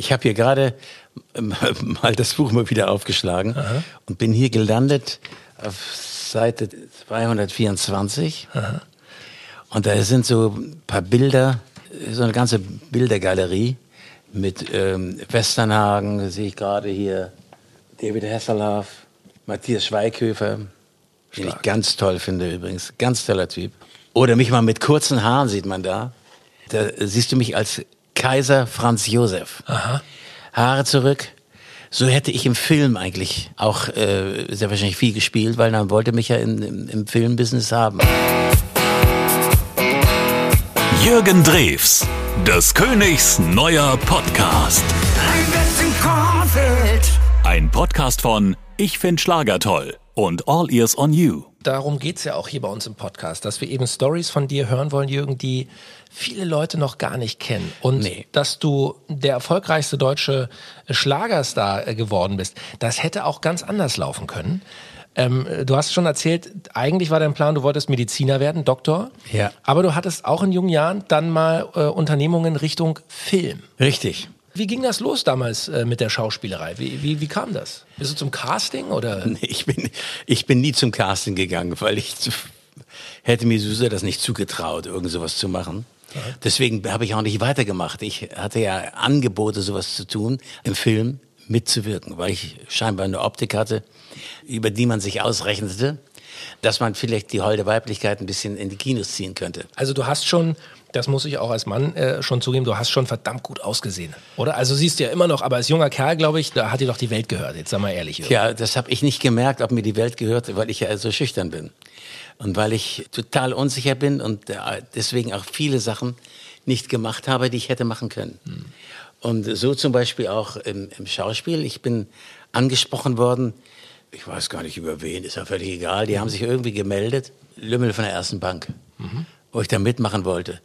Ich habe hier gerade ähm, mal das Buch mal wieder aufgeschlagen Aha. und bin hier gelandet auf Seite 224. Aha. Und da sind so ein paar Bilder, so eine ganze Bildergalerie mit ähm, Westernhagen, sehe ich gerade hier, David Hasselhoff, Matthias Schweighöfer, den ich ganz toll finde übrigens, ganz toller Typ. Oder mich mal mit kurzen Haaren sieht man da. Da siehst du mich als Kaiser Franz Josef. Aha. Haare zurück. So hätte ich im Film eigentlich auch äh, sehr wahrscheinlich viel gespielt, weil man wollte mich ja in, im, im Filmbusiness haben. Jürgen Drews, des Königs neuer Podcast. Ein Podcast von Ich find Schlager toll und All Ears on You. Darum geht es ja auch hier bei uns im Podcast, dass wir eben Stories von dir hören wollen, Jürgen, die viele Leute noch gar nicht kennen. Und nee. dass du der erfolgreichste deutsche Schlagerstar äh, geworden bist, das hätte auch ganz anders laufen können. Ähm, du hast schon erzählt, eigentlich war dein Plan, du wolltest Mediziner werden, Doktor. Ja. Aber du hattest auch in jungen Jahren dann mal äh, Unternehmungen Richtung Film. Richtig. Wie ging das los damals äh, mit der Schauspielerei? Wie, wie, wie kam das? Bist du zum Casting oder? Nee, ich bin, ich bin nie zum Casting gegangen, weil ich zu, hätte mir so das nicht zugetraut, irgend sowas zu machen. Aha. Deswegen habe ich auch nicht weitergemacht. Ich hatte ja Angebote, sowas zu tun, im Film mitzuwirken, weil ich scheinbar eine Optik hatte, über die man sich ausrechnete, dass man vielleicht die holde Weiblichkeit ein bisschen in die Kinos ziehen könnte. Also du hast schon das muss ich auch als Mann äh, schon zugeben, du hast schon verdammt gut ausgesehen, oder? Also siehst du ja immer noch, aber als junger Kerl, glaube ich, da hat dir doch die Welt gehört, jetzt sag mal ehrlich. Ja, das habe ich nicht gemerkt, ob mir die Welt gehört, weil ich ja so schüchtern bin. Und weil ich total unsicher bin und äh, deswegen auch viele Sachen nicht gemacht habe, die ich hätte machen können. Hm. Und so zum Beispiel auch im, im Schauspiel. Ich bin angesprochen worden, ich weiß gar nicht über wen, ist ja völlig egal, die haben sich irgendwie gemeldet, Lümmel von der ersten Bank. Mhm wo ich da mitmachen wollte.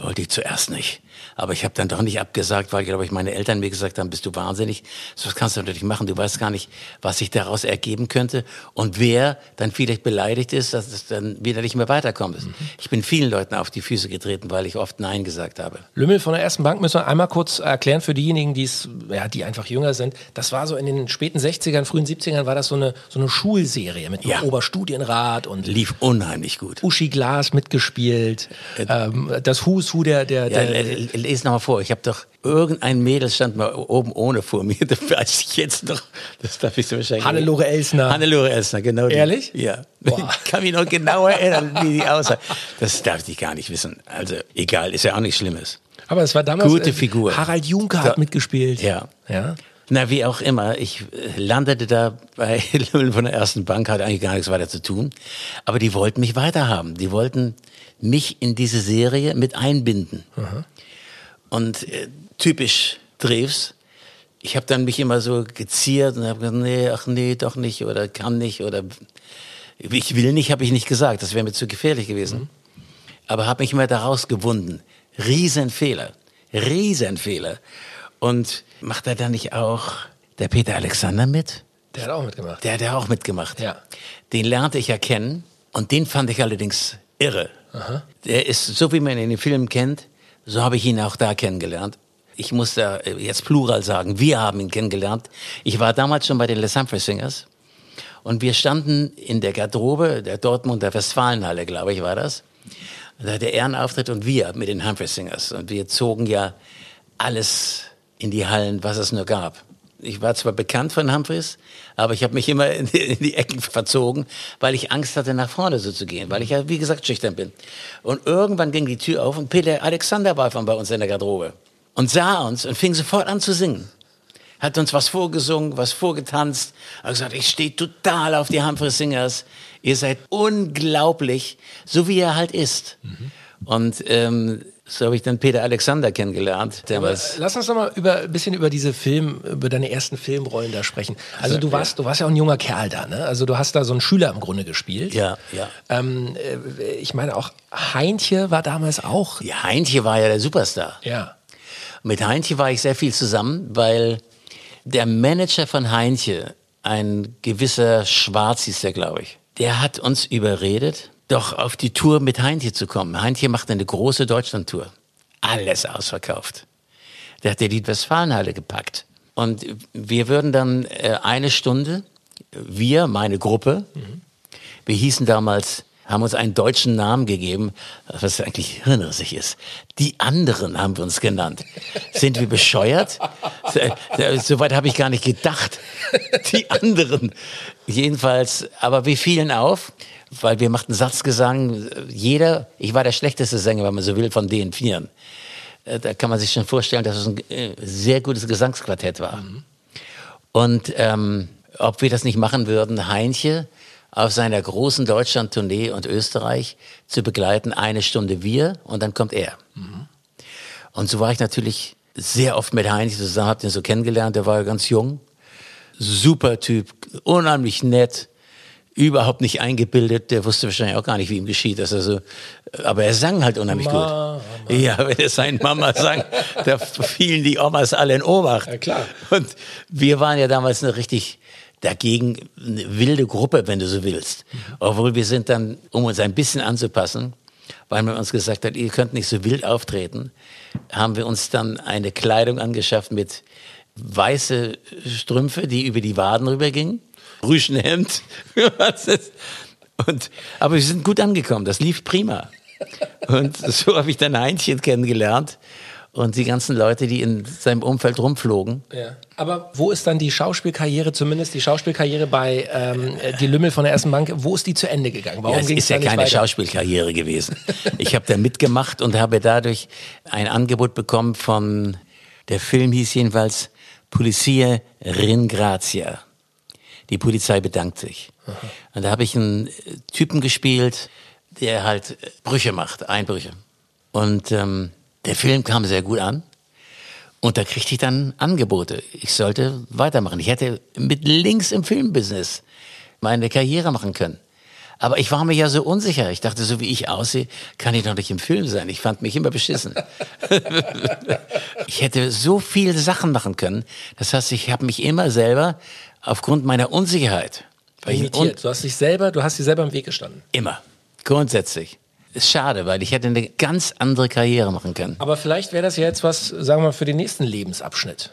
Wollte ich zuerst nicht. Aber ich habe dann doch nicht abgesagt, weil, glaube ich, meine Eltern mir gesagt haben, bist du wahnsinnig, so was kannst du natürlich machen. Du weißt gar nicht, was sich daraus ergeben könnte und wer dann vielleicht beleidigt ist, dass es dann wieder nicht mehr weiterkommt. Mhm. Ich bin vielen Leuten auf die Füße getreten, weil ich oft Nein gesagt habe. Lümmel von der ersten Bank müssen wir einmal kurz erklären für diejenigen, die es, ja, die einfach jünger sind. Das war so in den späten 60ern, frühen 70ern war das so eine, so eine Schulserie mit ja. Oberstudienrat und lief unheimlich gut. Uschi Glas mitgespielt, äh, ähm, das Who's Who der, der, der ja, lese nochmal vor. Ich habe doch irgendein Mädel stand mal oben ohne vor mir. Das weiß ich jetzt noch. Das darf ich so wahrscheinlich. Hannelore Elsner. Hannelore Elsner, genau. Ehrlich? Die. Ja. Boah. Ich kann mich noch genau erinnern, wie die aussah. Das darf ich gar nicht wissen. Also egal, ist ja auch nichts Schlimmes. Aber es war damals. Gute äh, Figur. Harald Juncker hat mitgespielt. Ja. Ja. Na, wie auch immer, ich äh, landete da bei von der ersten Bank, hatte eigentlich gar nichts weiter zu tun. Aber die wollten mich weiterhaben. Die wollten mich in diese Serie mit einbinden. Aha. Und äh, typisch Drews, ich habe dann mich immer so geziert und habe gesagt, nee, ach nee, doch nicht oder kann nicht oder ich will nicht, habe ich nicht gesagt, das wäre mir zu gefährlich gewesen. Mhm. Aber habe mich immer daraus gewunden. Riesenfehler, Riesenfehler. Und macht er da nicht auch der Peter Alexander mit? Der hat auch mitgemacht. Der hat auch mitgemacht. Ja. Den lernte ich ja kennen und den fand ich allerdings irre. Aha. Der ist, so wie man ihn in den Filmen kennt, so habe ich ihn auch da kennengelernt. Ich muss da äh, jetzt plural sagen, wir haben ihn kennengelernt. Ich war damals schon bei den Les Humphrey Singers und wir standen in der Garderobe der Dortmunder Westfalenhalle, glaube ich, war das. Da der Ehrenauftritt und wir mit den Humphrey Singers. Und wir zogen ja alles in die Hallen, was es nur gab ich war zwar bekannt von Humphreys, aber ich habe mich immer in die, in die, Ecken verzogen, weil ich Angst hatte, nach vorne so zu gehen, weil ich ja, wie gesagt, schüchtern bin. Und irgendwann ging die Tür auf und Peter Alexander war von bei uns in der Garderobe und sah uns und fing sofort an zu singen. Hat uns was vorgesungen, was vorgetanzt, hat gesagt, ich stehe total auf die Humphrey Singers. Ihr seid unglaublich, so wie er halt ist. Mhm. Und ähm, so habe ich dann Peter Alexander kennengelernt. Damals. lass uns noch mal über, ein bisschen über diese Film, über deine ersten Filmrollen da sprechen. Also, du warst, ja. du warst ja auch ein junger Kerl da, ne? Also du hast da so einen Schüler im Grunde gespielt. Ja, ja. Ähm, äh, ich meine auch Heintje war damals auch. Ja, Heintje war ja der Superstar. Ja. Mit Heintje war ich sehr viel zusammen, weil der Manager von Heintje, ein gewisser Schwarz hieß der, glaube ich, der hat uns überredet, doch auf die Tour mit Heintje zu kommen. Heintje macht eine große Deutschlandtour. Alles ausverkauft. Der hat die Westfalenhalle gepackt. Und wir würden dann äh, eine Stunde, wir, meine Gruppe, mhm. wir hießen damals haben uns einen deutschen Namen gegeben, was eigentlich hirnrissig ist. Die anderen haben wir uns genannt. Sind wir bescheuert? Soweit habe ich gar nicht gedacht. Die anderen. Jedenfalls, aber wir fielen auf, weil wir machten Satzgesang. Jeder, ich war der schlechteste Sänger, wenn man so will, von den Vieren. Äh, da kann man sich schon vorstellen, dass es ein äh, sehr gutes Gesangsquartett war. Mhm. Und ähm, ob wir das nicht machen würden, Heinche, auf seiner großen Deutschland-Tournee und Österreich zu begleiten. Eine Stunde wir und dann kommt er. Mhm. Und so war ich natürlich sehr oft mit Heinrich zusammen, hab den so kennengelernt. Der war ganz jung, super Typ, unheimlich nett, überhaupt nicht eingebildet. Der wusste wahrscheinlich auch gar nicht, wie ihm geschieht. Dass er so, aber er sang halt unheimlich Mama. gut. Ja, wenn er sein Mama sang, da fielen die Omas alle in Ohnmacht. Ja, klar. Und wir waren ja damals eine richtig dagegen eine wilde Gruppe, wenn du so willst. Obwohl wir sind dann, um uns ein bisschen anzupassen, weil man uns gesagt hat, ihr könnt nicht so wild auftreten, haben wir uns dann eine Kleidung angeschafft mit weiße Strümpfe, die über die Waden rübergingen, Rüschenhemd. Und, aber wir sind gut angekommen, das lief prima. Und so habe ich dann Heinchen kennengelernt und die ganzen Leute, die in seinem Umfeld rumflogen. Ja. Aber wo ist dann die Schauspielkarriere, zumindest die Schauspielkarriere bei ähm, Die Lümmel von der Ersten Bank, wo ist die zu Ende gegangen? Warum ja, es ist ja keine weiter? Schauspielkarriere gewesen. Ich habe da mitgemacht und habe dadurch ein Angebot bekommen von, der Film hieß jedenfalls Policia Ringrazia. Die Polizei bedankt sich. Aha. Und da habe ich einen Typen gespielt, der halt Brüche macht, Einbrüche. Und ähm, der Film kam sehr gut an. Und da kriegte ich dann Angebote. Ich sollte weitermachen. Ich hätte mit links im Filmbusiness meine Karriere machen können. Aber ich war mir ja so unsicher. Ich dachte, so wie ich aussehe, kann ich doch nicht im Film sein. Ich fand mich immer beschissen. ich hätte so viele Sachen machen können. Das heißt, ich habe mich immer selber aufgrund meiner Unsicherheit. Limitiert. Du hast dich selber, du hast dir selber im Weg gestanden. Immer. Grundsätzlich ist schade, weil ich hätte eine ganz andere Karriere machen können. Aber vielleicht wäre das ja jetzt was, sagen wir mal, für den nächsten Lebensabschnitt.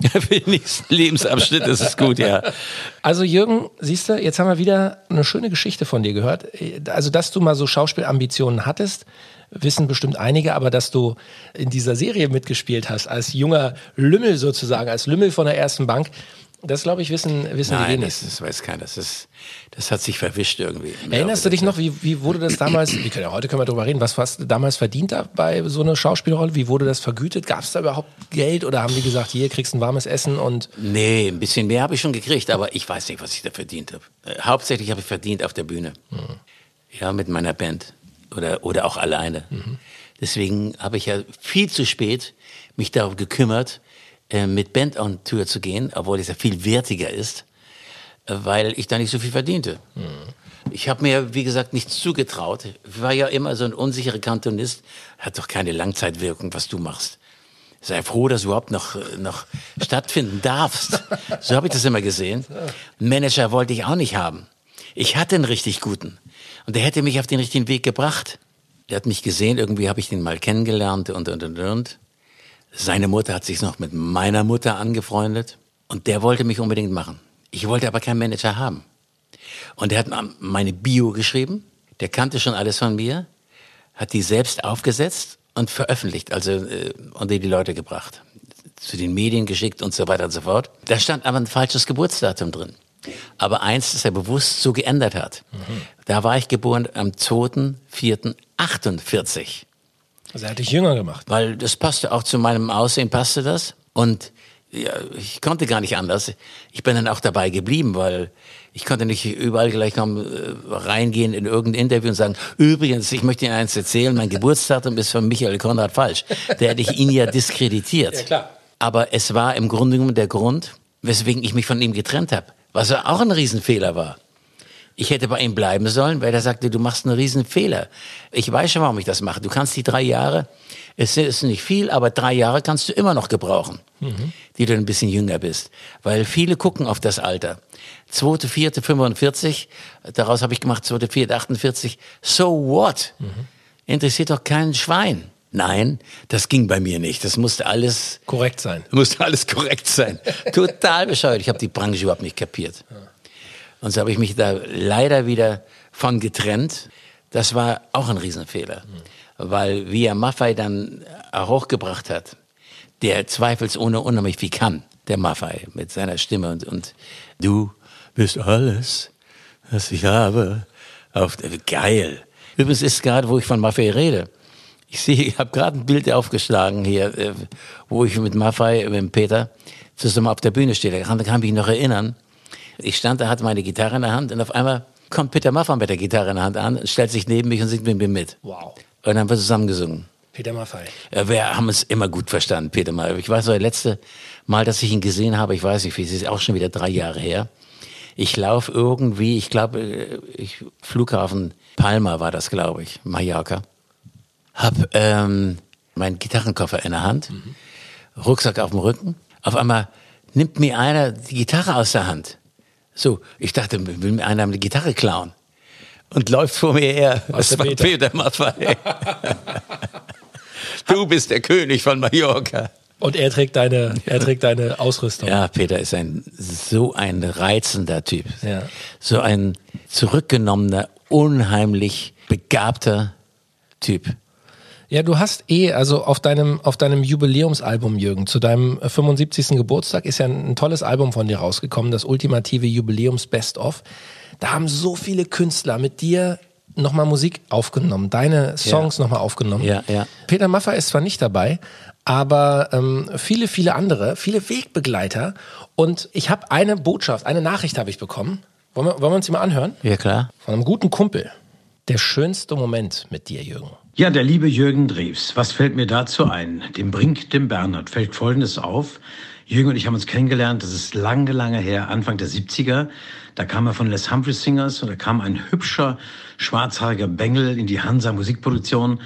für den nächsten Lebensabschnitt ist es gut, ja. Also Jürgen, siehst du, jetzt haben wir wieder eine schöne Geschichte von dir gehört. Also, dass du mal so Schauspielambitionen hattest, wissen bestimmt einige, aber dass du in dieser Serie mitgespielt hast, als junger Lümmel sozusagen, als Lümmel von der ersten Bank, das glaube ich wissen, wissen Nein, die wenigsten. Das, das weiß keiner. Das, ist, das hat sich verwischt irgendwie. Erinnerst du dich noch, wie, wie wurde das damals, wie können, ja, heute können wir darüber reden, was hast du damals verdient bei so einer Schauspielrolle? Wie wurde das vergütet? Gab es da überhaupt Geld oder haben die gesagt, hier kriegst du ein warmes Essen und. Nee, ein bisschen mehr habe ich schon gekriegt, aber ich weiß nicht, was ich da verdient habe. Äh, hauptsächlich habe ich verdient auf der Bühne. Mhm. Ja, mit meiner Band. Oder, oder auch alleine. Mhm. Deswegen habe ich ja viel zu spät mich darauf gekümmert, äh, mit Band on Tour zu gehen, obwohl es ja viel wertiger ist, äh, weil ich da nicht so viel verdiente. Mhm. Ich habe mir, wie gesagt, nichts zugetraut. Ich war ja immer so ein unsicherer Kantonist. Hat doch keine Langzeitwirkung, was du machst. Sei froh, dass du überhaupt noch, noch stattfinden darfst. So habe ich das immer gesehen. Manager wollte ich auch nicht haben. Ich hatte einen richtig guten. Und der hätte mich auf den richtigen Weg gebracht. Der hat mich gesehen, irgendwie habe ich den mal kennengelernt und, und, und, und. Seine Mutter hat sich noch mit meiner Mutter angefreundet und der wollte mich unbedingt machen. Ich wollte aber keinen Manager haben. Und er hat meine Bio geschrieben, der kannte schon alles von mir, hat die selbst aufgesetzt und veröffentlicht, also äh, unter die Leute gebracht, zu den Medien geschickt und so weiter und so fort. Da stand aber ein falsches Geburtsdatum drin. Aber eins, das er bewusst so geändert hat. Mhm. Da war ich geboren am 2.4.48. Also er hat dich jünger gemacht. Weil das passte auch zu meinem Aussehen, passte das. Und ja, ich konnte gar nicht anders. Ich bin dann auch dabei geblieben, weil ich konnte nicht überall gleich kommen, äh, reingehen in irgendein Interview und sagen, übrigens, ich möchte Ihnen eins erzählen, mein Geburtsdatum ist von Michael Konrad falsch. Da hätte ich ihn ja diskreditiert. Ja, klar. Aber es war im Grunde genommen der Grund, weswegen ich mich von ihm getrennt habe. Was auch ein Riesenfehler war. Ich hätte bei ihm bleiben sollen, weil er sagte, du machst einen riesen Fehler. Ich weiß schon, warum ich das mache. Du kannst die drei Jahre, es ist nicht viel, aber drei Jahre kannst du immer noch gebrauchen, mhm. die du ein bisschen jünger bist. Weil viele gucken auf das Alter. Zweite, vierte, 45, daraus habe ich gemacht, zweite, vierte, 48. So what? Mhm. Interessiert doch keinen Schwein. Nein, das ging bei mir nicht. Das musste alles korrekt sein. Musste alles korrekt sein. Total bescheuert. Ich habe die Branche überhaupt nicht kapiert. Und so habe ich mich da leider wieder von getrennt. Das war auch ein Riesenfehler, weil wie er Maffei dann hochgebracht hat, der zweifelsohne unheimlich viel kann, der Maffei mit seiner Stimme und, und du bist alles, was ich habe. Auf, geil. Übrigens ist gerade, wo ich von Maffei rede, ich sehe, ich habe gerade ein Bild aufgeschlagen hier, äh, wo ich mit Maffei, mit Peter, zusammen auf der Bühne stehe. Da kann, kann ich mich noch erinnern. Ich stand da, hatte meine Gitarre in der Hand und auf einmal kommt Peter Maffei mit der Gitarre in der Hand an, stellt sich neben mich und singt mit mir mit. Wow. Und dann haben wir zusammen gesungen. Peter Maffei. Ja, wir haben es immer gut verstanden, Peter Maffei. Ich weiß, das letzte Mal, dass ich ihn gesehen habe, ich weiß nicht, es ist auch schon wieder drei Jahre her. Ich laufe irgendwie, ich glaube, äh, Flughafen Palma war das, glaube ich, Mallorca hab ähm, meinen Gitarrenkoffer in der Hand, mhm. Rucksack auf dem Rücken. Auf einmal nimmt mir einer die Gitarre aus der Hand. So, ich dachte, will mir einer die Gitarre klauen. Und läuft vor mir her. Das war Peter, Peter Maffay. du bist der König von Mallorca. Und er trägt deine, er trägt deine Ausrüstung. Ja, Peter ist ein so ein reizender Typ. Ja. So ein zurückgenommener, unheimlich begabter Typ. Ja, du hast eh, also auf deinem, auf deinem Jubiläumsalbum, Jürgen, zu deinem 75. Geburtstag ist ja ein, ein tolles Album von dir rausgekommen, das ultimative Jubiläums Best of. Da haben so viele Künstler mit dir nochmal Musik aufgenommen, deine Songs ja. nochmal aufgenommen. Ja, ja. Peter Maffay ist zwar nicht dabei, aber ähm, viele, viele andere, viele Wegbegleiter. Und ich habe eine Botschaft, eine Nachricht habe ich bekommen. Wollen wir, wollen wir uns die mal anhören? Ja, klar. Von einem guten Kumpel. Der schönste Moment mit dir, Jürgen. Ja, der liebe Jürgen Drews. Was fällt mir dazu ein? Dem Brink, dem Bernhard fällt Folgendes auf. Jürgen und ich haben uns kennengelernt, das ist lange, lange her, Anfang der 70er. Da kam er von Les Humphrey Singers und da kam ein hübscher, schwarzhaariger Bengel in die Hansa Musikproduktion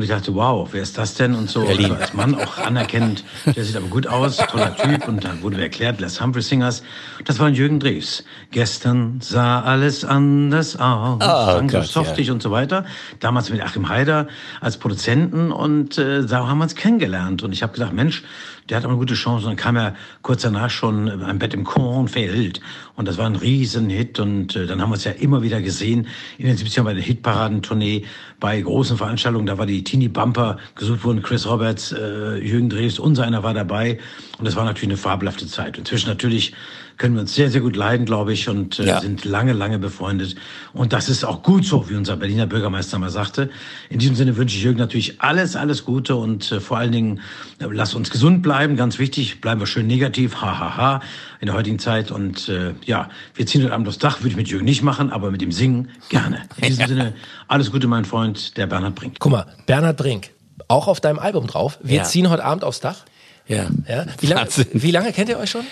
und ich dachte, wow, wer ist das denn? Und so also als Mann auch anerkennend, der sieht aber gut aus, toller Typ. Und dann wurde mir erklärt, Les Humphrey Singers. Das war ein Jürgen Drews. Gestern sah alles anders aus. Oh, Gott, so softig ja. und so weiter. Damals mit Achim Haider als Produzenten und äh, da haben wir uns kennengelernt. Und ich habe gedacht, Mensch, der hat auch eine gute Chance. Und dann kam er kurz danach schon ein Bett im Kornfeld. Und das war ein Riesenhit. Und äh, dann haben wir uns ja immer wieder gesehen in den 70ern bei der Hitparadentournee, bei großen Veranstaltungen. Da war die Teenie Bumper gesucht worden, Chris Roberts, äh, Jürgen Drees, unser einer war dabei. Und das war natürlich eine fabelhafte Zeit. Inzwischen natürlich können wir uns sehr, sehr gut leiden, glaube ich, und äh, ja. sind lange, lange befreundet. Und das ist auch gut so, wie unser Berliner Bürgermeister mal sagte. In diesem Sinne wünsche ich Jürgen natürlich alles, alles Gute und äh, vor allen Dingen äh, lass uns gesund bleiben, ganz wichtig, bleiben wir schön negativ, hahaha, ha, ha, in der heutigen Zeit. Und äh, ja, wir ziehen heute Abend aufs Dach, würde ich mit Jürgen nicht machen, aber mit dem Singen gerne. In diesem Sinne, alles Gute, mein Freund, der Bernhard Brink. Guck mal, Bernhard Brink, auch auf deinem Album drauf. Wir ja. ziehen heute Abend aufs Dach. Ja. ja. Wie, lang, wie lange kennt ihr euch schon?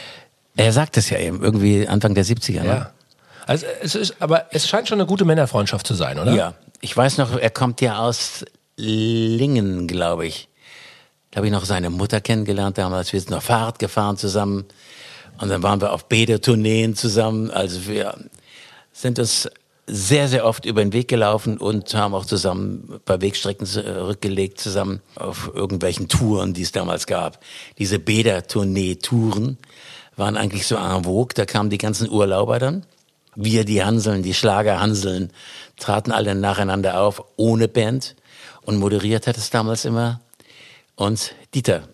Er sagt es ja eben, irgendwie Anfang der 70er. Ne? Ja. Also es ist, aber es scheint schon eine gute Männerfreundschaft zu sein, oder? Ja. Ich weiß noch, er kommt ja aus Lingen, glaube ich. Da habe ich noch seine Mutter kennengelernt damals. Wir sind noch Fahrrad gefahren zusammen. Und dann waren wir auf Bädertourneen zusammen. Also wir sind uns sehr, sehr oft über den Weg gelaufen und haben auch zusammen ein paar Wegstrecken zurückgelegt, zusammen auf irgendwelchen Touren, die es damals gab. Diese Bädertournee-Touren waren eigentlich so en vogue. Da kamen die ganzen Urlauber dann. Wir, die Hanseln, die Schlagerhanseln, traten alle nacheinander auf, ohne Band. Und moderiert hat es damals immer uns Dieter.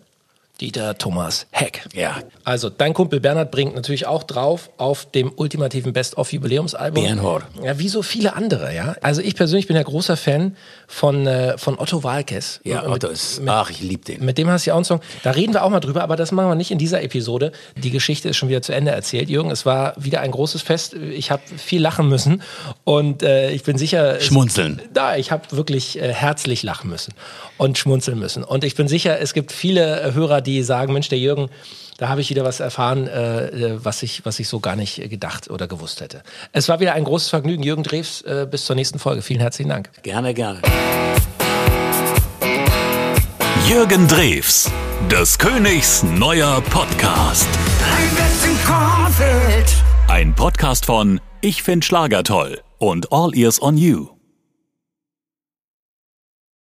Dieter Thomas Heck. Ja. Also dein Kumpel Bernhard bringt natürlich auch drauf auf dem ultimativen Best-of-Jubiläumsalbum. Bernhard. Ja, wie so viele andere, ja. Also ich persönlich bin ja großer Fan von, äh, von Otto Walkes. Ja, mit, Otto ist, mit, ach, ich liebe den. Mit dem hast du ja auch einen Song. Da reden wir auch mal drüber, aber das machen wir nicht in dieser Episode. Die Geschichte ist schon wieder zu Ende erzählt. Jürgen, es war wieder ein großes Fest. Ich habe viel lachen müssen und äh, ich bin sicher... Schmunzeln. Es, da, ich habe wirklich äh, herzlich lachen müssen und schmunzeln müssen. Und ich bin sicher, es gibt viele Hörer, die sagen, Mensch, der Jürgen, da habe ich wieder was erfahren, äh, äh, was, ich, was ich so gar nicht gedacht oder gewusst hätte. Es war wieder ein großes Vergnügen. Jürgen Drews, äh, bis zur nächsten Folge. Vielen herzlichen Dank. Gerne, gerne. Jürgen Drews, des Königs neuer Podcast. Ein Podcast von Ich find Schlager toll und All Ears on You.